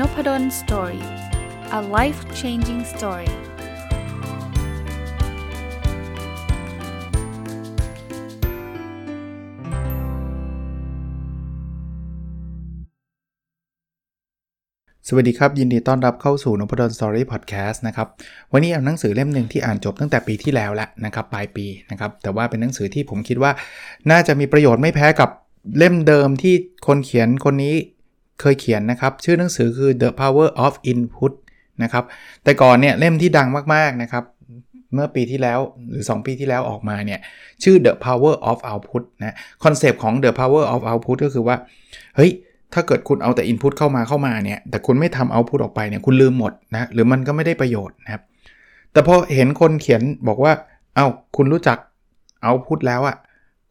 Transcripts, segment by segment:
Nopadol Story a life changing story สวัสดีครับ ยินดีต้อนรับเข้าสู่นพดล Story พอดแคสต์นะครับ วันนี้เอาหนังสือเล่มหนึ่งที่อ่านจบตั้งแต่ปีที่แล้วแล้วนะครับปลายปีนะครับ แต่ว่าเป็นหนังสือที่ผมคิดว่า น่าจะมีประโยชน์ไม่แพ้กับเล่มเดิมที่คนเขียนคนนี้ เคยเขียนนะครับ ชื่อหนังสือคือ The Power of Input นะครับ แต่ก่อนเนี่ยเล่มที่ดังมาก ๆ นะครับ เมื่อปีที่แล้วหรือ 2 ปีที่แล้วออกมาเนี่ย ชื่อ The Power of Output นะคอนเซปต์ของ The Power of Output ก็คือว่า เฮ้ย ถ้าเกิดคุณเอาแต่ Input เข้ามาเข้ามาเนี่ย แต่คุณไม่ทำ Output ออกไปเนี่ย คุณลืมหมดนะ หรือมันก็ไม่ได้ประโยชน์นะครับ แต่พอเห็นคนเขียนบอกว่า เอา้า คุณรู้จัก Output แล้วอะ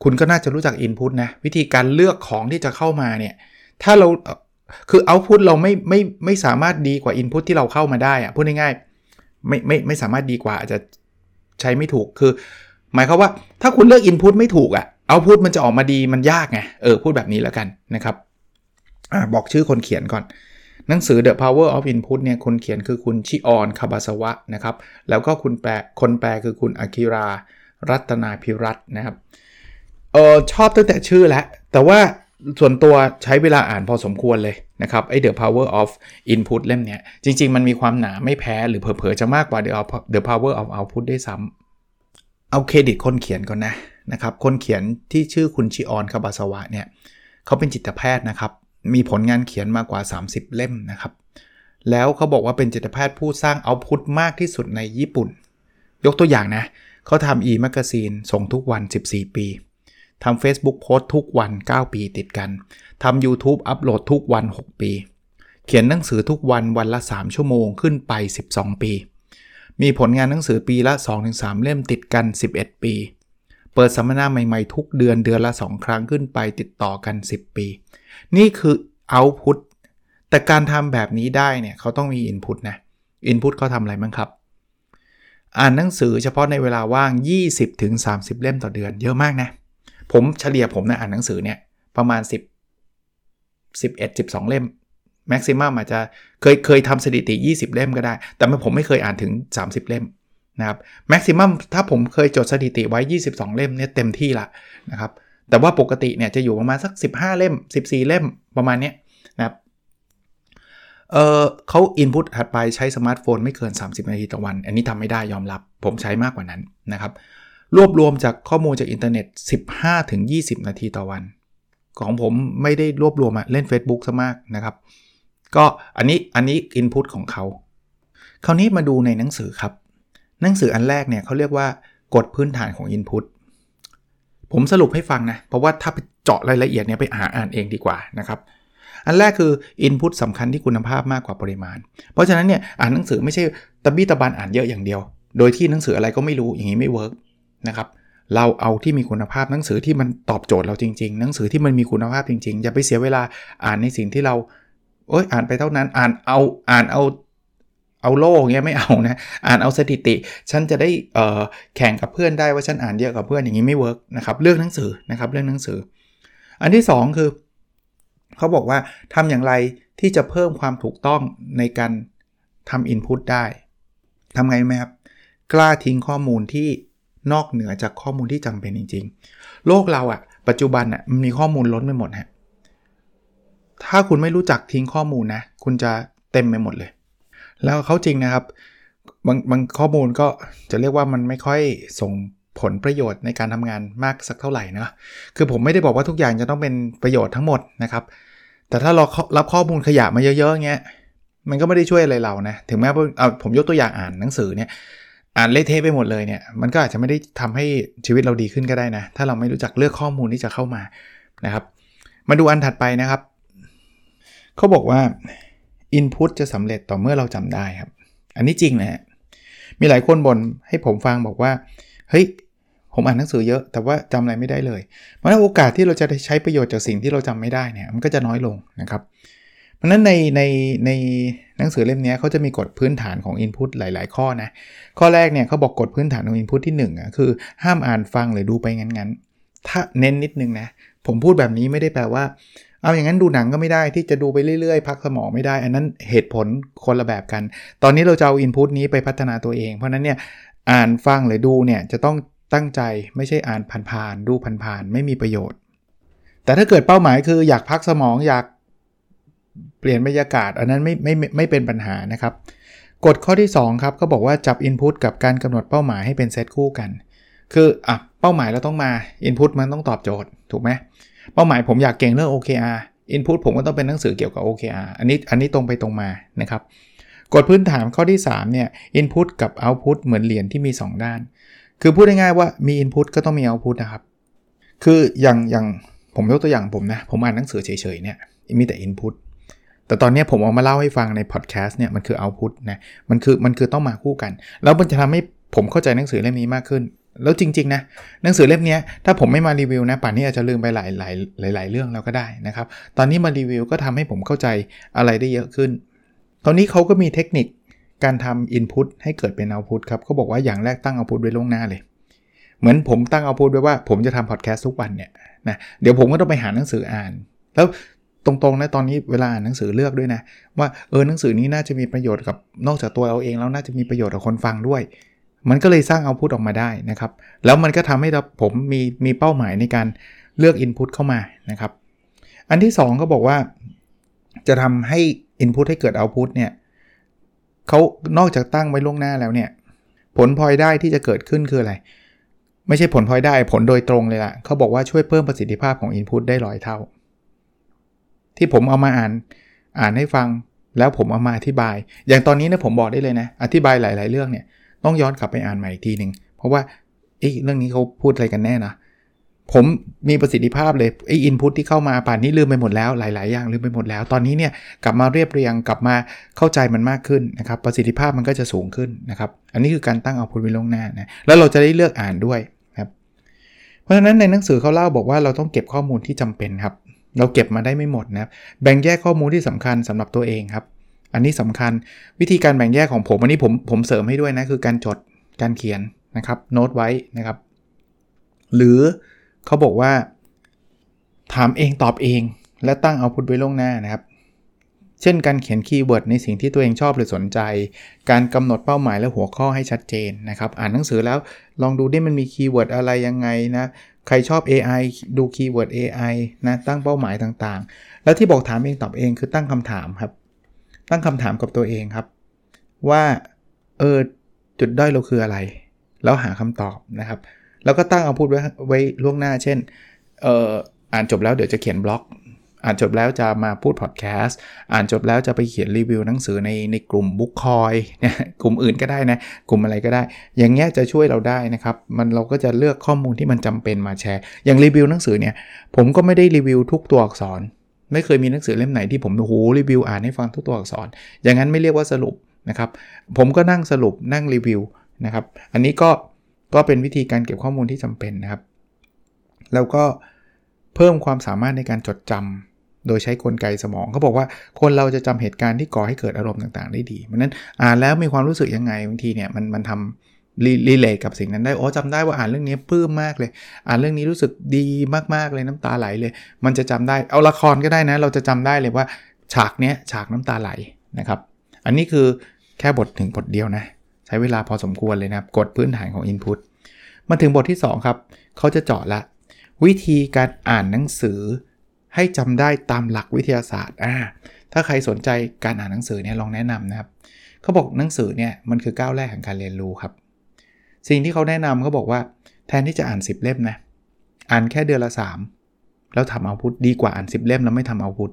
คุณก็น่าจะรู้จัก Input นะ วิธีการเลือกของที่จะเข้ามาเนี่ย ถ้าเรา คือเอาพุตเราไม่ไม่ไม่สามารถดีกว่าอินพุตที่เราเข้ามาได้อะพูดง่ายๆไม่ไม่ไม่สามารถดีกว่าอาจจะใช้ไม่ถูกคือ หมายความว่าถ้าคุณเลือกอินพุตไม่ถูกอะเอาพุตมันจะออกมาดีมันยากไงเออพูดแบบนี้แล้วกันนะครับอบอกชื่อคนเขียนก่อน หนังสือ The Power of Input เนี่ยคนเขียนคือคุณชิออนคาบาสวะนะครับ แล้วก็คุณแปลคนแปลคือคุณอากิรา รัตนาพิรัตนะครับเออชอบตั้งแต่ชื่อแล้วแต่ว่า ส่วนตัวใช้เวลาอ่านพอสมควรเลยนะครับไอ The Power of Input เล่มเนี้ยจริง ๆ มันมีความหนาไม่แพ้หรือเผลอๆจะมากกว่า The Power of Output ได้ซ้ำเอาเครดิตคนเขียนก่อนนะนะครับคนเขียนที่ชื่อคุณชิออนคาบาสวะเนี่ยเขาเป็นจิตแพทย์นะครับ มีผลงานเขียนมากกว่า 30 เล่มนะครับ แล้วเขาบอกว่าเป็นจิตแพทย์ผู้สร้างเอาพุตมากที่สุดในญี่ปุ่น ยกตัวอย่างนะเขาทำ e-magazine ส่งทุกวัน 14 ปี ทำ Facebook โพสทุกวัน 9 ปีติดกันทำ YouTube อัปโหลดทุกวัน 6 ปี เขียนหนังสือทุกวันวันละ 3 ชั่วโมงขึ้นไป 12 ปี มีผลงานหนังสือปีละ 2-3 เล่มติดกัน 11 ปี เปิดสัมมนาใหม่ๆ ทุกเดือนเดือนละ 2 ครั้งขึ้นไปติดต่อกัน 10 ปี นี่คือเอาพุตแต่การทำแบบนี้ได้เนี่ยเขาต้องมีอินพุตนะอินพุตเขาทำอะไรบ้างครับ อ่านหนังสือเฉพาะในเวลาว่าง 20-30 เล่มต่อเดือนเยอะมากนะ ผมเฉลี่ยผมนะอ่านหนังสือเนี่ยประมาณ 10 11 12 เล่มแม็กซิมัมอาจจะเคยเคยทำสถิติ 20 เล่มก็ได้ แต่ผมไม่เคยอ่านถึง 30 เล่มนะครับแม็กซิมัมถ้าผมเคยจดสถิติไว้ 22 เล่มเนี่ยเต็มที่ละนะครับแต่ว่าปกติเนี่ยจะอยู่ประมาณสัก 15 เล่ม 14 เล่มประมาณนี้นะครับเออเขา input ถัดไปใช้สมาร์ทโฟนไม่เกิน 30 นาทีต่อวัน อันนี้ทำไม่ได้ยอมรับ ผมใช้มากกว่านั้นนะครับ รวบรวมจากข้อมูลจากอินเทอร์เน็ต 15-20 นาทีต่อวัน ของผมไม่ได้รวบรวมอะเล่น Facebook ซะมากนะครับ ก็อันนี้อันนี้ input ของเขา คราวนี้มาดูในหนังสือครับ หนังสืออันแรกเนี่ยเขาเรียกว่ากฎพื้นฐานของอินพุตผมสรุปให้ฟังนะ เพราะว่าถ้าไปเจาะรายละเอียดเนี่ยไปหาอ่านเองดีกว่านะครับอันแรกคือ Input สำคัญที่คุณภาพมากกว่าปริมาณ เพราะฉะนั้นเนี่ยอ่านหนังสือไม่ใช่ตะบี้ตะบันอ่านเยอะอย่างเดียว โดยที่หนังสืออะไรก็ไม่รู้อย่างนี้ไม่เวิร์ก นะครับเราเอาที่มีคุณภาพหนังสือที่มันตอบโจทย์เราจริงๆ หนังสือที่มันมีคุณภาพจริงๆ อย่าไปเสียเวลาอ่านในสิ่งที่เราเอ้ยอ่านไปเท่านั้นอ่านเอาอ่านเอาเอาโลกเงี้ยไม่เอานะอ่านเอาสถิติ ฉันจะได้เออแข่งกับเพื่อนได้ว่าฉันอ่านเยอะกับเพื่อนอย่างนี้ไม่เวิร์กนะครับเรื่องหนังสือนะครับเรื่องหนังสือ อันที่ 2 คือเขาบอกว่าทำอย่างไรที่จะเพิ่มความถูกต้องในการทำอินพุตได้ทำไงไหมครับ กล้าทิ้งข้อมูลที่ นอกเหนือจากข้อมูลที่จำเป็นจริง ๆ โลกเราอะปัจจุบันอะมันมีข้อมูลล้นไปหมดฮะถ้าคุณไม่รู้จักทิ้งข้อมูลนะ คุณจะเต็มไปหมดเลย แล้วเขาจริงนะครับบางบางข้อมูลก็จะเรียกว่ามันไม่ค่อยส่งผลประโยชน์ในการทำงานมากสักเท่าไหร่นะคือผมไม่ได้บอกว่าทุกอย่างจะต้องเป็นประโยชน์ทั้งหมดนะครับ แต่ถ้าเรารับข้อมูลขยะมาเยอะๆเงี้ยมันก็ไม่ได้ช่วยอะไรเรานะ ถึงแม้ว่าเอาผมยกตัวอย่างอ่านหนังสือเนี่ย อ่านเละเทะไปหมดเลยเนี่ยมันก็อาจจะไม่ได้ทำให้ชีวิตเราดีขึ้นก็ได้นะ ถ้าเราไม่รู้จักเลือกข้อมูลที่จะเข้ามานะครับ มาดูอันถัดไปนะครับ เขาบอกว่า Input จะสำเร็จต่อเมื่อเราจำได้ครับ อันนี้จริงนะฮะมีหลายคนบ่นให้ผมฟังบอกว่าเฮ้ยผมอ่านหนังสือเยอะแต่ว่าจำอะไรไม่ได้เลย เพราะนั้นโอกาสที่เราจะใช้ประโยชน์จากสิ่งที่เราจำไม่ได้เนี่ยมันก็จะน้อยลงนะครับ เพราะนั้นในในใน หนังสือเล่มนี้เขาจะมีกฎพื้นฐานของ Input หลาย ๆ ข้อนะ ข้อแรกเนี่ยเขาบอกกฎพื้นฐานของ Input ที่1อะคือห้ามอ่านฟังหรือดูไปงั้นๆ ถ้าเน้นนิดนึงนะ ผมพูดแบบนี้ไม่ได้แปลว่า เอาอย่างนั้นดูหนังก็ไม่ได้ที่จะดูไปเรื่อย ๆ พักสมองไม่ได้ อันนั้นเหตุผลคนละแบบกัน ตอนนี้เราจะเอาอินพุตนี้ไปพัฒนาตัวเอง เพราะนั้นเนี่ยอ่านฟังหรือดูเนี่ยจะต้องตั้งใจไม่ใช่อ่านผ่านๆดูผ่านๆไม่มีประโยชน์ แต่ถ้าเกิดเป้าหมายคืออยากพักสมองอยาก ปลี่ยนบรรยากาศ อันนั้นไม่ไม่ไม่เป็นปัญหานะครับ กฎข้อที่2ครับก็บอกว่าจับ Input กับการกำหนดเป้าหมายให้เป็นเซตคู่กัน คืออะเป้าหมายเราต้องมา Input มันต้องตอบโจทย์ถูกไหมเป้าหมายผมอยากเก่งเรื่อง OKR Input ผมก็ต้องเป็นหนังสือเกี่ยวกับ OKR อันนี้อันนี้ตรงไปตรงมานะครับกฎพื้นฐานข้อที่3เนี่ย Input กับ Output เหมือนเหรียญที่มี 2 ด้าน คือพูดง่ายๆว่ามี Input ก็ต้องมี Output นะครับ คืออย่างอย่างผมยกตัวอย่างผมนะ ผมอ่านหนังสือเฉยๆเนี่ยมีแต่ Input แต่ตอนนี้ผมเอามาเล่าให้ฟังในพอดแคสต์เนี่ยมันคือเอาพุทนะมันคือมันคือต้องมาคู่กัน แล้วมันจะทำให้ผมเข้าใจหนังสือเล่มนี้มากขึ้น แล้วจริง ๆ นะ หนังสือเล่มนี้ถ้าผมไม่มารีวิวนะป่านนี้อาจจะลืมไปหลายหลายหลายหลายเรื่องแล้วก็ได้นะครับ ตอนนี้มารีวิวก็ทำให้ผมเข้าใจอะไรได้เยอะขึ้น ตอนนี้เขาก็มีเทคนิคการทำ Input ให้เกิดเป็น Output ครับเขาบอกว่าอย่างแรกตั้ง Output ไว้ล่วงหน้าเลย เหมือนผมตั้ง Output ไว้ว่าผมจะทำพอดแคสต์ทุกวันเนี่ยนะเดี๋ยวผมก็ต้องไปหาหนังสืออ่าน แล้ว ตรงๆนะตอนนี้เวลาอ่านหนังสือเลือกด้วยนะ ว่าเออหนังสือนี้น่าจะมีประโยชน์กับนอกจากตัวเราเองแล้วน่าจะมีประโยชน์กับคนฟังด้วย มันก็เลยสร้างเอาพุทออกมาได้นะครับ แล้วมันก็ทำให้เราผมมีมีเป้าหมายในการเลือก Input เข้ามานะครับ อันที่ 2 ก็บอกว่า จะทำให้ Input ให้เกิด Output เนี่ยเขานอกจากตั้งไว้ล่วงหน้าแล้วเนี่ยผลพลอยได้ที่จะเกิดขึ้นคืออะไร ไม่ใช่ผลพลอยได้ผลโดยตรงเลยละ่ะเขาบอกว่าช่วยเพิ่มประสิทธิภาพของ Input ได้ร้อยเท่า ที่ผมเอามาอ่านอ่านให้ฟัง แล้วผมเอามาอธิบาย อย่างตอนนี้นะผมบอกได้เลยนะ อธิบายหลาย ๆ เรื่องเนี่ยต้องย้อนกลับไปอ่านใหม่อีกทีหนึ่งเพราะว่าไอ้เรื่องนี้เขาพูดอะไรกันแน่นะผมมีประสิทธิภาพเลยไอ้อินพุตที่เข้ามาป่านนี้ลืมไปหมดแล้วหลาย ๆ อย่างลืมไปหมดแล้ว ตอนนี้เนี่ยกลับมาเรียบเรียงกลับมาเข้าใจมันมากขึ้นนะครับ ประสิทธิภาพมันก็จะสูงขึ้นนะครับ อันนี้คือการตั้งเอาพุทไว้ลงหน้านะแล้วเราจะได้เลือกอ่านด้วยครับ เพราะฉะนั้นในหนังสือเขาเล่าบอกว่าเราต้องเก็บข้อมูลที่จำเป็นครับ เราเก็บมาได้ไม่หมดนะครับแบ่งแยกข้อมูลที่สำคัญสำหรับตัวเองครับ อันนี้สำคัญวิธีการแบ่งแยกของผมอันนี้ผมผมเสริมให้ด้วยนะคือการจดการเขียนนะครับโน้ตไว้นะครับ หรือเขาบอกว่าถามเองตอบเองและตั้ง output ไว้ล่วงหน้านะครับ เช่นการเขียน keyword ในสิ่งที่ตัวเองชอบหรือสนใจ การกำหนดเป้าหมายและหัวข้อให้ชัดเจนนะครับ อ่านหนังสือแล้วลองดูได้มันมี keyword อะไรยังไงนะ ใครชอบ AI ดู keyword AI นะ ตั้งเป้าหมายต่างๆ แล้วที่บอกถามเองตอบเองคือตั้งคำถามครับ ตั้งคำถามกับตัวเองครับ ว่าเออจุดด้อยเราคืออะไร แล้วหาคำตอบนะครับ แล้วก็ตั้ง output ไว้ไว้ล่วงหน้า เช่นเอออ่านจบแล้วเดี๋ยวจะเขียนบล็อก อ่านจบแล้วจะมาพูดพอดแคสต์อ่านจบแล้วจะไปเขียนรีวิวหนังสือในในกลุ่มบุ๊กคอยเนี่ยกลุ่มอื่นก็ได้นะ กลุ่มอะไรก็ได้ อย่างเงี้ยจะช่วยเราได้นะครับมันเราก็จะเลือกข้อมูลที่มันจำเป็นมาแชร์ อย่างรีวิวหนังสือเนี่ยผมก็ไม่ได้รีวิวทุกตัวอักษร ไม่เคยมีหนังสือเล่มไหนที่ผมโอ้โหรีวิวอ่านให้ฟังทุกตัวอักษร อย่างนั้นไม่เรียกว่าสรุปนะครับผมก็นั่งสรุปนั่งรีวิวนะครับอันนี้ก็ก็เป็นวิธีการเก็บข้อมูลที่จำเป็นนะครับ แล้วก็เพิ่มความสามารถในการจดจำ โดยใช้กลไกสมองเขาบอกว่าคนเราจะจำเหตุการณ์ที่ก่อให้เกิดอารมณ์ต่างๆ ได้ดีเพราะนั้นอ่านแล้วมีความรู้สึกยังไงบางทีเนี่ยมันมันทำรีเลทกับสิ่งนั้นได้โอ้จำได้ว่าอ่านเรื่องนี้ปลื้มมากเลย อ่านเรื่องนี้รู้สึกดีมากๆเลยน้ำตาไหลเลย มันจะจำได้เอาละครก็ได้นะ เราจะจำได้เลยว่าฉากเนี้ยฉากน้ำตาไหลนะครับ อันนี้คือแค่บทถึงบทเดียวนะ ใช้เวลาพอสมควรเลยนะครับกดพื้นฐานของ Input มาถึงบทที่ 2 ครับ เขาจะเจาะละ วิธีการอ่านหนังสือ ให้จำได้ตามหลักวิทยาศาสตร์อ่าถ้าใครสนใจการอ่านหนังสือเนี่ยลองแนะนำนะครับเขาบอกหนังสือเนี่ยมันคือก้าวแรกของการเรียนรู้ครับ สิ่งที่เขาแนะนำเขาบอกว่าแทนที่จะอ่าน 10 เล่มนะอ่านแค่เดือนละ 3 แล้วทำเอาพุทดีกว่าอ่าน 10 เล่มแล้วไม่ทำเอาพุท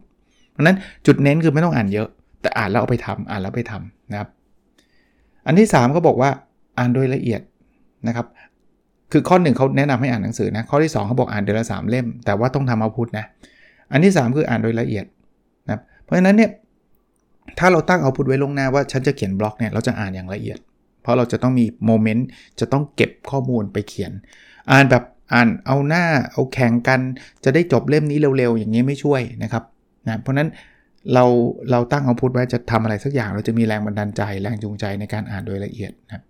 เพราะนั้นจุดเน้นคือไม่ต้องอ่านเยอะ แต่อ่านแล้วเอาไปทำอ่านแล้วไปทำนะครับ อันที่3ก็บอกว่าอ่านโดยละเอียดนะครับ คือข้อหนึ่งเขาแนะนำให้อ่านหนังสือนะข้อที่2เขาบอกอ่านเดือนละ3เล่ม แต่ว่าต้องทำเอาพุทนะ อันที่ 3 คืออ่านโดยละเอียดนะเพราะฉะนั้นเนี่ยถ้าเราตั้งเอาพุทไว้ลงหน้าว่าฉันจะเขียนบล็อกเนี่ยเราจะอ่านอย่างละเอียด เพราะเราจะต้องมีโมเมนต์จะต้องเก็บข้อมูลไปเขียน อ่านแบบอ่านเอาหน้าเอาแข่งกัน จะได้จบเล่มนี้เร็วๆ อย่างนี้ไม่ช่วยนะครับนะเพราะนั้นเราเราตั้งเอาพุทไว้จะทำอะไรสักอย่างเราจะมีแรงบันดาลใจแรงจูงใจในการอ่านโดยละเอียดนะ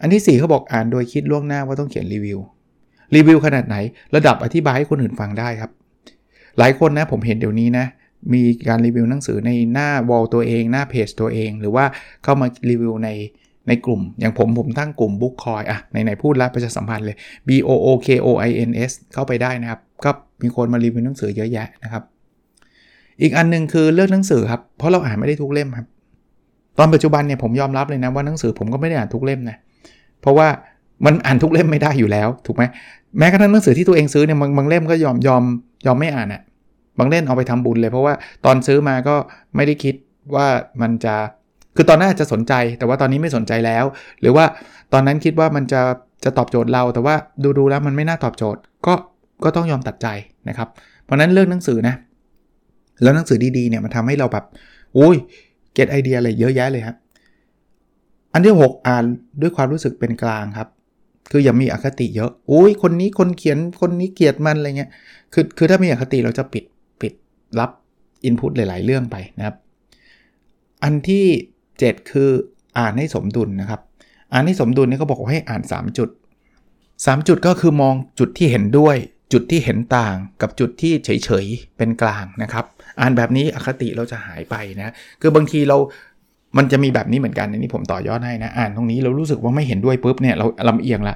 อันที่4เขาบอกอ่านโดยคิดล่วงหน้าว่าต้องเขียนรีวิวรีวิวขนาดไหน ระดับอธิบายให้คนอื่นฟังได้ครับ หลายคนนะผมเห็นเดี๋ยวนี้นะมีการรีวิวหนังสือในหน้าวอลตัวเอง หน้าเพจตัวเอง หรือว่าเข้ามารีวิวในในกลุ่ม อย่างผมผมตั้งกลุ่มบุ๊กคอยอะไหนๆพูดแล้วประชาสัมพันธ์เลย B O O K O I N S เข้าไปได้นะครับ ก็มีคนมารีวิวหนังสือเยอะแยะนะครับ อีกอันนึงคือเลือกหนังสือครับ เพราะเราอ่านไม่ได้ทุกเล่มครับ ตอนปัจจุบันเนี่ยผมยอมรับเลยนะว่าหนังสือผมก็ไม่ได้อ่านทุกเล่มนะเพราะว่ามันอ่านทุกเล่มไม่ได้อยู่แล้ว ถูกไหมแม้กระทั่งหนังสือที่ตัวเองซื้อเนี่ยบางบางเล่มก็ยอมยอม ยอมไม่อ่านอะ่ะบางเล่มเอาไปทำบุญเลยเพราะว่าตอนซื้อมาก็ไม่ได้คิดว่ามันจะคือตอนนั้นอาจจะสนใจ แต่ว่าตอนนี้ไม่สนใจแล้ว หรือว่าตอนนั้นคิดว่ามันจะจะตอบโจทย์เรา แต่ว่าดูดูแล้วมันไม่น่าตอบโจทย์ ก็ก็ต้องยอมตัดใจนะครับ เพราะนั้นเลือกหนังสือนะแล้วหนังสือดีๆเนี่ยมันทำให้เราแบบอุ้ยเก็ตไอเดียอะไรเยอะแยะเลยครับอันที่ 6 อ่านด้วยความรู้สึกเป็นกลางครับ คืออย่ามีอคติเยอะอุ้ยคนนี้คนเขียนคนนี้เกลียดมันอะไรเงี้ยคือคือถ้ามีอคติเราจะปิดปิดรับอินพุตหลาย ๆ เรื่องไปนะครับ อันที่ 7 คืออ่านให้สมดุลนะครับ อ่านให้สมดุลนี่เขาบอกว่าให้อ่าน 3 จุด 3 จุดก็คือมองจุดที่เห็นด้วย จุดที่เห็นต่างกับจุดที่เฉย ๆ เป็นกลางนะครับ อ่านแบบนี้อคติเราจะหายไปนะ คือบางทีเรา มันจะมีแบบนี้เหมือนกันอันนี้ผมต่อยอดให้นะอ่านตรงนี้เรารู้สึกว่าไม่เห็นด้วยปุ๊บเนี่ยเราลำเอียงละ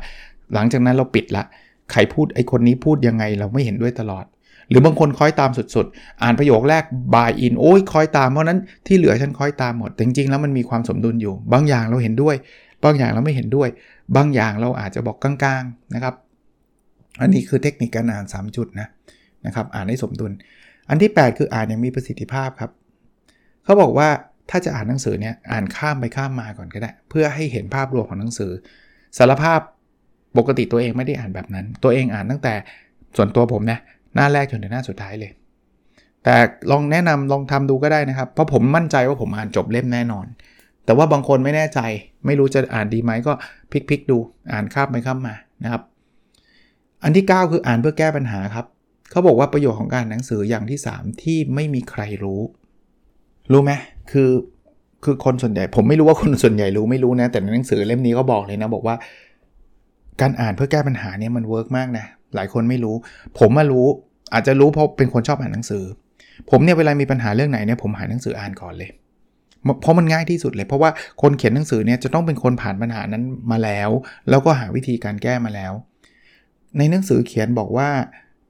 หลังจากนั้นเราปิดละใครพูดไอ้คนนี้พูดยังไงเราไม่เห็นด้วยตลอด หรือบางคนคอยตามสุดๆ อ่านประโยคแรก buy in โอ้ยคอยตามเพราะนั้นที่เหลือฉันคอยตามหมดแต่จริงๆแล้วมันมีความสมดุลอยู่ บางอย่างเราเห็นด้วย บางอย่างเราไม่เห็นด้วย บางอย่างเราอาจจะบอกกลางๆนะครับ อันนี้คือเทคนิคการอ่าน 3 จุดนะนะครับอ่านให้สมดุล อันที่ 8 คืออ่านอย่างมีประสิทธิภาพครับเขาบอกว่า ถ้าจะอ่านหนังสือเนี่ยอ่านข้ามไปข้ามมาก่อนก็ได้ เพื่อให้เห็นภาพรวมของหนังสือ สารภาพปกติตัวเองไม่ได้อ่านแบบนั้น ตัวเองอ่านตั้งแต่ส่วนตัวผมนะหน้าแรกจนถึงหน้าสุดท้ายเลย แต่ลองแนะนำลองทำดูก็ได้นะครับ เพราะผมมั่นใจว่าผมอ่านจบเล่มแน่นอน แต่ว่าบางคนไม่แน่ใจ ไม่รู้จะอ่านดีไหมก็พลิกๆดูอ่านข้ามไปข้ามมานะครับ อันที่ 9 คืออ่านเพื่อแก้ปัญหาครับเขาบอกว่าประโยชน์ของการหนังสืออย่างที่ 3 ที่ไม่มีใครรู้ รู้ไหม คือคือคนส่วนใหญ่ ผมไม่รู้ว่าคนส่วนใหญ่รู้ไม่รู้นะ แต่ในหนังสือเล่มนี้ก็บอกเลยนะ บอกว่า การอ่านเพื่อแก้ปัญหาเนี่ยมันเวิร์กมากนะ หลายคนไม่รู้ ผมมารู้อาจจะรู้เพราะเป็นคนชอบอ่านหนังสือ ผมเนี่ยเวลามีปัญหาเรื่องไหนเนี่ยผมหาหนังสืออ่านก่อนเลย เพราะมันง่ายที่สุดเลย เพราะว่าคนเขียนหนังสือเนี่ยจะต้องเป็นคนผ่านปัญหานั้นมาแล้ว แล้วก็หาวิธีการแก้มาแล้ว ในหนังสือเขียนบอกว่า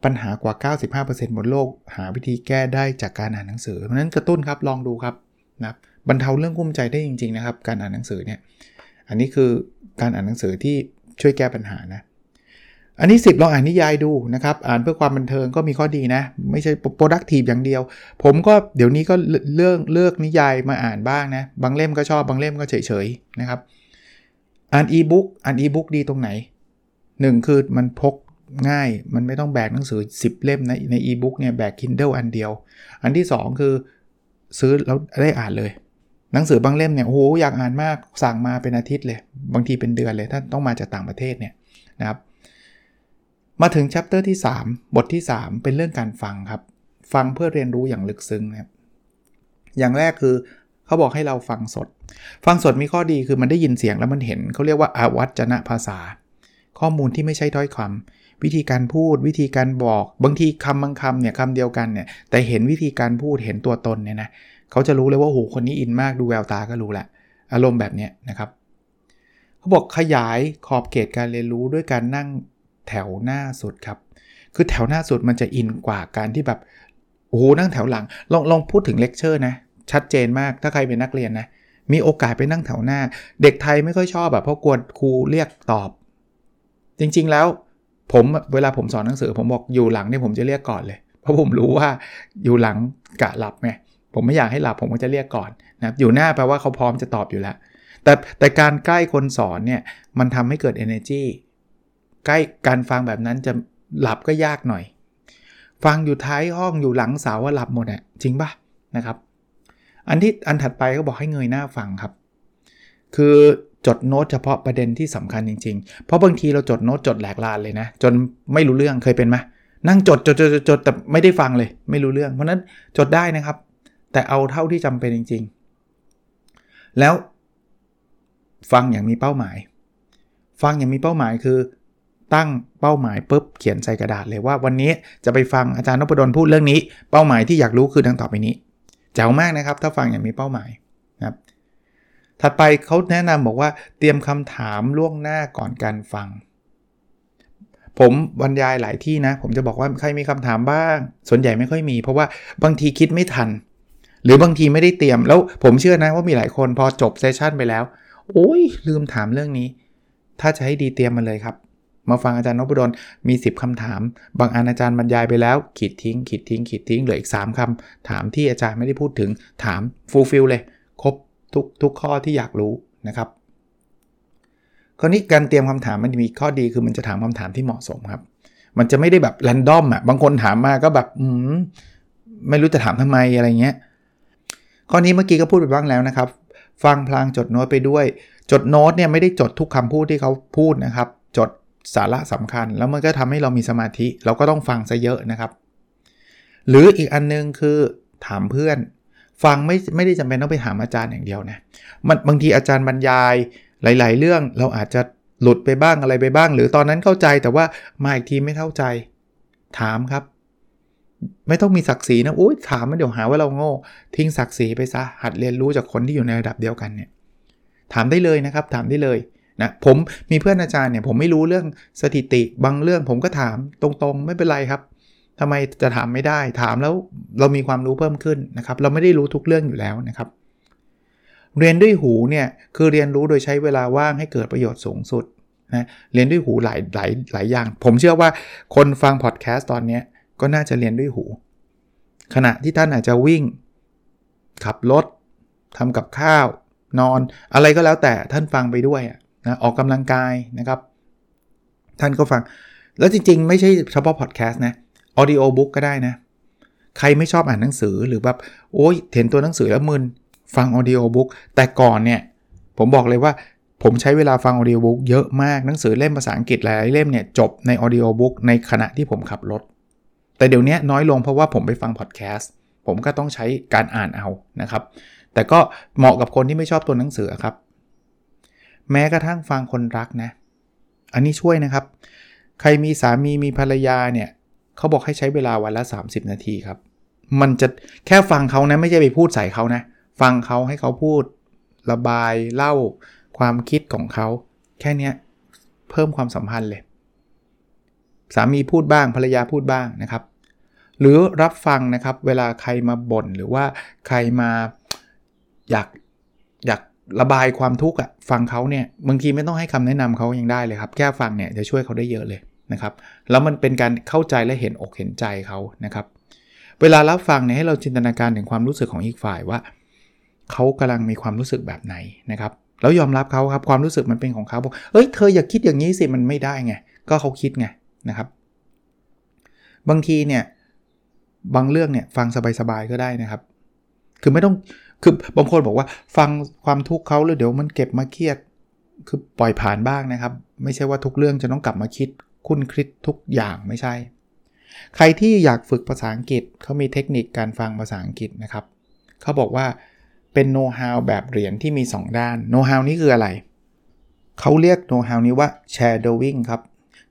ปัญหากว่า 95%บนโลก หาวิธีแก้ได้จากการอ่านหนังสือเพราะนั้นกระตุ้นครับลองดูครับ นะบรรเทาเรื่องกุ้มใจได้จริงๆนะครับการอ่านหนังสือเนี่ยอันนี้คือการอ่านหนังสือที่ช่วยแก้ปัญหานะอันนี้10ลองอ่านนิยายดูนะครับอ่านเพื่อความบันเทิงก็มีข้อดีนะ ไม่ใช่ productive อย่างเดียว ผมก็เดี๋ยวนี้ก็เลือกเลือกนิยายมาอ่านบ้างนะ บางเล่มก็ชอบบางเล่มก็เฉยๆนะครับ อ่านอีบุ๊กอ่านอีบุ๊กดีตรงไหน 1 คือมันพกง่ายมันไม่ต้องแบกหนังสือ 10 เล่มในในอีบุ๊กเนี่ยแบก Kindle อันเดียว อันที่ 2 คือ ซื้อแล้วได้อ่านเลย หนังสือบางเล่มเนี่ยโอ้โหอยากอ่านมากสั่งมาเป็นอาทิตย์เลย บางทีเป็นเดือนเลยถ้าต้องมาจากต่างประเทศเนี่ยนะครับมาถึงชัปเตอร์ที่ 3 บทที่ 3 เป็นเรื่องการฟังครับ ฟังเพื่อเรียนรู้อย่างลึกซึ้งนะครับอย่างแรกคือเขาบอกให้เราฟังสด ฟังสดมีข้อดีคือมันได้ยินเสียงแล้วมันเห็นเขาเรียกว่าอาวัจนะภาษา ข้อมูลที่ไม่ใช่ถ้อยคำ วิธีการพูดวิธีการบอกบางทีคำบางคำเนี่ยคำเดียวกันเนี่ยแต่เห็นวิธีการพูดเห็นตัวตนเนี่ยนะเขาจะรู้เลยว่าโหคนนี้อินมากดูแววตาก็รู้แหละอารมณ์แบบเนี้ยนะครับเขาบอกขยายขอบเขตการเรียนรู้ด้วยการนั่งแถวหน้าสุดครับ คือแถวหน้าสุดมันจะอินกว่าการที่แบบโอ้โหนั่งแถวหลังลองลองพูดถึงเลคเชอร์นะชัดเจนมากถ้าใครเป็นนักเรียนนะมีโอกาสไปนั่งแถวหน้า เด็กไทยไม่ค่อยชอบแบบเพราะกลัวครูเรียกตอบ จริงๆแล้ว ผมเวลาผมสอนหนังสือ ผมบอกอยู่หลังเนี่ยผมจะเรียกก่อนเลย เพราะผมรู้ว่าอยู่หลังกะหลับไงผมไม่อยากให้หลับผมก็จะเรียกก่อนนะอยู่หน้าแปลว่าเขาพร้อมจะตอบอยู่แล้ว แต่แต่การใกล้คนสอนเนี่ยมันทำให้เกิด energy ใกล้การฟังแบบนั้นจะหลับก็ยากหน่อย ฟังอยู่ท้ายห้องอยู่หลังเสาว่าหลับหมดอะจริงปะนะครับ อันที่อันถัดไปก็บอกให้เงยหน้าฟังครับ คือ จดโน้ตเฉพาะประเด็นที่สำคัญจริง ๆ เพราะบางทีเราจดโน้ตจดแหลกลานเลยนะ จนไม่รู้เรื่องเคยเป็นไหมนั่งจดจดจดจดแต่ไม่ได้ฟังเลย ไม่รู้เรื่อง เพราะนั้นจดได้นะครับ แต่เอาเท่าที่จำเป็นจริง ๆ แล้วฟังอย่างมีเป้าหมาย ฟังอย่างมีเป้าหมายคือ ตั้งเป้าหมายปุ๊บเขียนใส่กระดาษเลยว่าวันนี้จะไปฟังอาจารย์นพดลพูดเรื่องนี้ เป้าหมายที่อยากรู้คือดังต่อไปนี้เจ๋วมากนะครับ ถ้าฟังอย่างมีเป้าหมาย ถัดไปเขาแนะนำบอกว่าเตรียมคำถามล่วงหน้าก่อนการฟัง ผมบรรยายหลายที่นะ ผมจะบอกว่าใครมีคำถามบ้าง ส่วนใหญ่ไม่ค่อยมี เพราะว่าบางทีคิดไม่ทัน หรือบางทีไม่ได้เตรียม แล้วผมเชื่อนะว่ามีหลายคนพอจบเซสชันไปแล้ว โอ้ยลืมถามเรื่องนี้ ถ้าจะให้ดีเตรียมมาเลยครับมาฟังอาจารย์นพดลมี 10คำถาม บางอันอาจารย์บรรยายไปแล้ว ขีดทิ้ง ขีดทิ้ง ขีดทิ้ง เหลืออีก 3คำถามที่อาจารย์ไม่ได้พูดถึง ถาม fulfill เลย ครบ ทุกทุกข้อที่อยากรู้นะครับคราวนี้การเตรียมคำถามมันมีข้อดีคือมันจะถามคำถามที่เหมาะสมครับ มันจะไม่ได้แบบ random อะบางคนถามมาก็แบบอืมไม่รู้จะถามทำไมอะไรเงี้ยข้อนี้เมื่อกี้ก็พูดไปบ้างแล้วนะครับ ฟังพลางจดโน้ตไปด้วย จดโน้ตเนี่ยไม่ได้จดทุกคำพูดที่เขาพูดนะครับ จดสาระสำคัญ แล้วมันก็ทำให้เรามีสมาธิ เราก็ต้องฟังซะเยอะนะครับ หรืออีกอันนึงคือถามเพื่อน ฟังไม่ไม่ได้จำเป็นต้องไปถามอาจารย์อย่างเดียวนะมันบางทีอาจารย์บรรยายหลาย ๆ เรื่องเราอาจจะหลุดไปบ้างอะไรไปบ้าง หรือตอนนั้นเข้าใจแต่ว่ามาอีกทีไม่เข้าใจ ถามครับ ไม่ต้องมีศักดิ์ศรีนะอุ้ยถามมันเดี๋ยวหาว่าเราโง่ทิ้งศักดิ์ศรีไปซะหัดเรียนรู้จากคนที่อยู่ในระดับเดียวกันเนี่ยถามได้เลยนะครับ ถามได้เลยนะผมมีเพื่อนอาจารย์เนี่ยผมไม่รู้เรื่องสถิติบางเรื่องผมก็ถามตรงๆ ไม่เป็นไรครับ ทำไมจะถามไม่ได้ถามแล้วเรามีความรู้เพิ่มขึ้นนะครับ เราไม่ได้รู้ทุกเรื่องอยู่แล้วนะครับ เรียนด้วยหูเนี่ยคือเรียนรู้โดยใช้เวลาว่างให้เกิดประโยชน์สูงสุดนะเรียนด้วยหูหลายหลายหลายอย่าง ผมเชื่อว่าคนฟังพอดแคสต์ตอนนี้ก็น่าจะเรียนด้วยหู ขณะที่ท่านอาจจะวิ่ง ขับรถทำกับข้าว นอน อะไรก็แล้วแต่ท่านฟังไปด้วยนะออกกำลังกายนะครับ ท่านก็ฟัง แล้วจริงๆ ไม่ใช่เฉพาะพอดแคสต์นะ audiobook ก็ได้นะ ใครไม่ชอบอ่านหนังสือหรือแบบโอ้ยเห็นตัวหนังสือแล้วมึนฟัง audiobook แต่ก่อนเนี่ย ผมบอกเลยว่าผมใช้เวลาฟัง audiobook เยอะมากหนังสือเล่มภาษาอังกฤษหลายเล่มเนี่ยจบใน audiobook ในขณะที่ผมขับรถ แต่เดี๋ยวนี้น้อยลงเพราะว่าผมไปฟังพอดแคสต์ผมก็ต้องใช้การอ่านเอานะครับ แต่ก็เหมาะกับคนที่ไม่ชอบตัวหนังสือครับ แม้กระทั่งฟังคนรักนะ อันนี้ช่วยนะครับ ใครมีสามีมีภรรยาเนี่ย เขาบอกให้ใช้เวลาวันละ 30 นาทีครับ มันจะแค่ฟังเขานะไม่ใช่ไปพูดใส่เขานะ ฟังเขาให้เขาพูดระบายเล่าความคิดของเขา แค่นี้เพิ่มความสัมพันธ์เลย สามีพูดบ้างภรรยาพูดบ้างนะครับ หรือรับฟังนะครับเวลาใครมาบ่นหรือว่าใครมาอยากอยากระบายความทุกข์อะฟังเขาเนี่ยบางทีไม่ต้องให้คำแนะนำเขายังได้เลยครับ แค่ฟังเนี่ยจะช่วยเขาได้เยอะเลย นะครับ แล้วมันเป็นการเข้าใจและเห็นอกเห็นใจเขานะครับ เวลารับฟังเนี่ยให้เราจินตนาการถึงความรู้สึกของอีกฝ่ายว่าเขากำลังมีความรู้สึกแบบไหนนะครับแล้วยอมรับเขาครับความรู้สึกมันเป็นของเขาบอกเอ้ยเธออย่าคิดอย่างนี้สิมันไม่ได้ไงก็เขาคิดไงนะครับ บางทีเนี่ยบางเรื่องเนี่ยฟังสบายๆก็ได้นะครับ คือไม่ต้องคือบางคนบอกว่าฟังความทุกข์เขาแล้วเดี๋ยวมันเก็บมาเครียด คือปล่อยผ่านบ้างนะครับ ไม่ใช่ว่าทุกเรื่องจะต้องกลับมาคิด คุ้นคิดทุกอย่างไม่ใช่ ใครที่อยากฝึกภาษาอังกฤษเขามีเทคนิคการฟังภาษาอังกฤษนะครับเขาบอกว่าเป็นโน้ตฮาวแบบเหรียญที่มี 2 ด้านโน้ตฮาวนี้คืออะไร เขาเรียกโน้ตฮาวนี้ว่า shadowing ครับ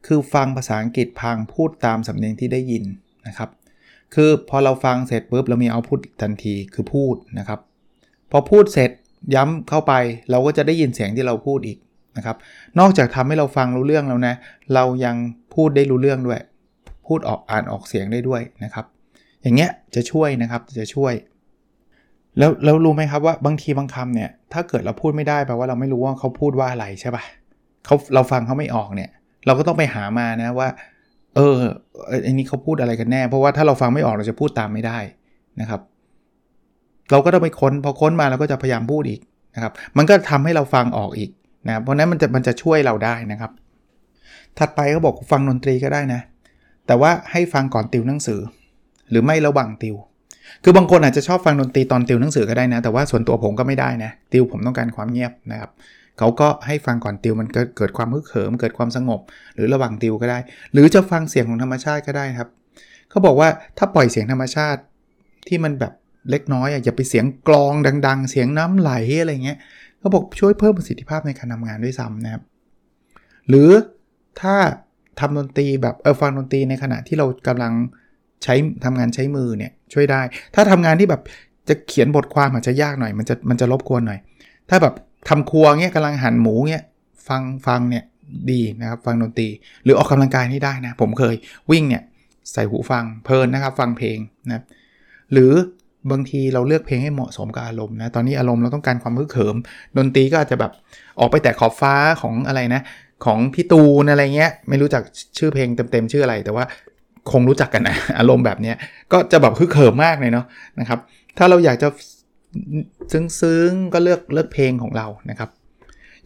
คือฟังภาษาอังกฤษพังพูดตามสำเนียงที่ได้ยินนะครับ คือพอเราฟังเสร็จปุ๊บเรามีเอาพุททันทีคือพูดนะครับ พอพูดเสร็จย้ำเข้าไปเราก็จะได้ยินเสียงที่เราพูดอีก นะครับ นอกจากทำให้เราฟังรู้เรื่องแล้วนะ เรายังพูดได้รู้เรื่องด้วย พูดออกอ่านออกเสียงได้ด้วยนะครับ อย่างเงี้ยจะช่วยนะครับจะช่วย แล้วแล้วรู้ไหมครับว่าบางทีบางคำเนี่ย ถ้าเกิดเราพูดไม่ได้แปลว่าเราไม่รู้ว่าเขาพูดว่าอะไรใช่ปะ่ะเขาเราฟังเขาไม่ออกเนี่ย เราก็ต้องไปหามานะว่า เอออันนี้เขาพูดอะไรกันแน่ เพราะว่าถ้าเราฟังไม่ออกเราจะพูดตามไม่ได้นะครับ เราก็ต้องไปค้นพอค้นมาเราก็จะพยายามพูดอีกนะครับ มันก็ทำให้เราฟังออกอีก นะเพราะนั้นมันจะมันจะช่วยเราได้นะครับ ถัดไปเขาบอกฟังดนตรีก็ได้นะ แต่ว่าให้ฟังก่อนติวหนังสือ หรือไม่ระหว่างติว คือบางคนอาจจะชอบฟังดนตรีตอนติวหนังสือก็ได้นะ แต่ว่าส่วนตัวผมก็ไม่ได้นะ ติวผมต้องการความเงียบนะครับเขาก็ให้ฟังก่อนติวมันเกิดความฮึกเหิม เกิดความสงบ หรือระหว่างติวก็ได้ หรือจะฟังเสียงของธรรมชาติก็ได้ครับเขาบอกว่าถ้าปล่อยเสียงธรรมชาติที่มันแบบเล็กน้อยอย่าไปเสียงกลองดัง ๆ เสียงน้ำไหลอะไรเงี้ย เขาบอกช่วยเพิ่มประสิทธิภาพในการทำงานด้วยซ้ำนะครับ หรือถ้าทำดนตรีแบบเออฟังดนตรีในขณะที่เรากำลังใช้ทำงานใช้มือเนี่ยช่วยได้ ถ้าทำงานที่แบบจะเขียนบทความอาจจะยากหน่อยมันจะมันจะรบกวนหน่อย ถ้าแบบทำครัวเงี้ยกำลังหั่นหมูเงี้ยฟังฟังเนี่ยดีนะครับฟังดนตรีหรือออกกำลังกายนี่ได้นะ ผมเคยวิ่งเนี่ยใส่หูฟังเพลินนะครับ ฟังเพลงนะหรือ บางทีเราเลือกเพลงให้เหมาะสมกับอารมณ์นะ ตอนนี้อารมณ์เราต้องการความฮึกเหิม ดนตรีก็อาจจะแบบออกไปแต่ขอบฟ้าของอะไรนะ ของพี่ตูนอะไรเงี้ย ไม่รู้จักชื่อเพลงเต็มๆชื่ออะไร แต่ว่าคงรู้จักกันนะ อารมณ์แบบนี้ก็จะแบบฮึกเหิมมากเลยเนาะนะครับ ถ้าเราอยากจะซึ้งๆก็เลือกเลือกเพลงของเรานะครับ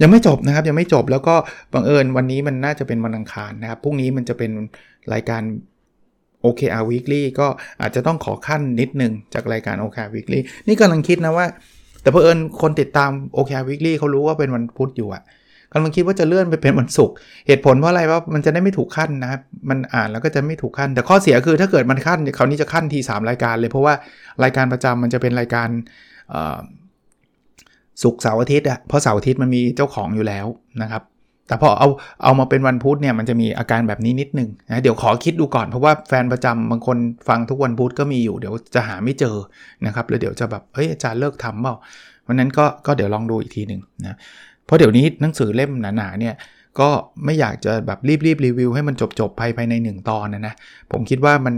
ยังไม่จบนะครับยังไม่จบแล้วก็บังเอิญวันนี้มันน่าจะเป็นวันอังคารนะครับพรุ่งนี้มันจะเป็นรายการ OKR Weekly ก็อาจจะต้องขอขั้นนิดนึงจากรายการ OKR Weekly นี่กำลังคิดนะว่า แต่เพอเอิญคนติดตาม OKR Weekly เขารู้ว่าเป็นวันพุธอยู่อะกำลังคิดว่าจะเลื่อนไปเป็นวันศุกร์เหตุผลเพราะอะไรว่ามันจะได้ไม่ถูกขั้นนะครับมันอ่านแล้วก็จะไม่ถูกขั้น แต่ข้อเสียคือถ้าเกิดมันขั้นคราวนี้จะขั้นที3รายการเลย เพราะว่ารายการประจำมันจะเป็นรายการศุกร์เสาร์อาทิตย์อะเพราะเสาร์อาทิตย์มันมีเจ้าของอยู่แล้วนะครับ แต่พอเอาเอามาเป็นวันพุธเนี่ยมันจะมีอาการแบบนี้นิดนึงนะเดี๋ยวขอคิดดูก่อนเพราะว่าแฟนประจำบางคนฟังทุกวันพุธก็มีอยู่เดี๋ยวจะหาไม่เจอนะครับแล้วเดี๋ยวจะแบบเฮ้ยอาจารย์เลิกทำเปล่าวันนั้นก็ก็เดี๋ยวลองดูอีกทีหนึ่งนะเพราะเดี๋ยวนี้หนังสือเล่มหนาๆเนี่ย ก็ไม่อยากจะแบบรีบๆรีวิวให้มันจบๆภายภายใน 1 ตอนนะนะ ผมคิดว่ามัน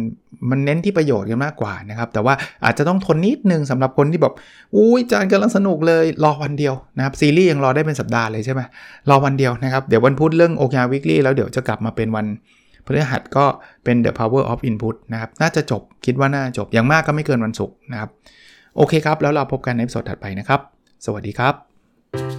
มันเน้นที่ประโยชน์กันมากกว่านะครับ แต่ว่าอาจจะต้องทนนิดนึงสำหรับคนที่แบบอุ้ยจานกำลังสนุกเลยรอวันเดียวนะครับ ซีรีส์ยังรอได้เป็นสัปดาห์เลยใช่ไหมรอวันเดียวนะครับ เดี๋ยววันพุธเรื่องโอเควิกฤตแล้วเดี๋ยวจะกลับมาเป็นวันพฤหัสก็เป็น the power of input นะครับ น่าจะจบคิดว่าน่าจบอย่างมากก็ไม่เกินวันศุกร์นะครับ โอเคครับ แล้วเราพบกันในสดถัดไปนะครับ สวัสดีครับ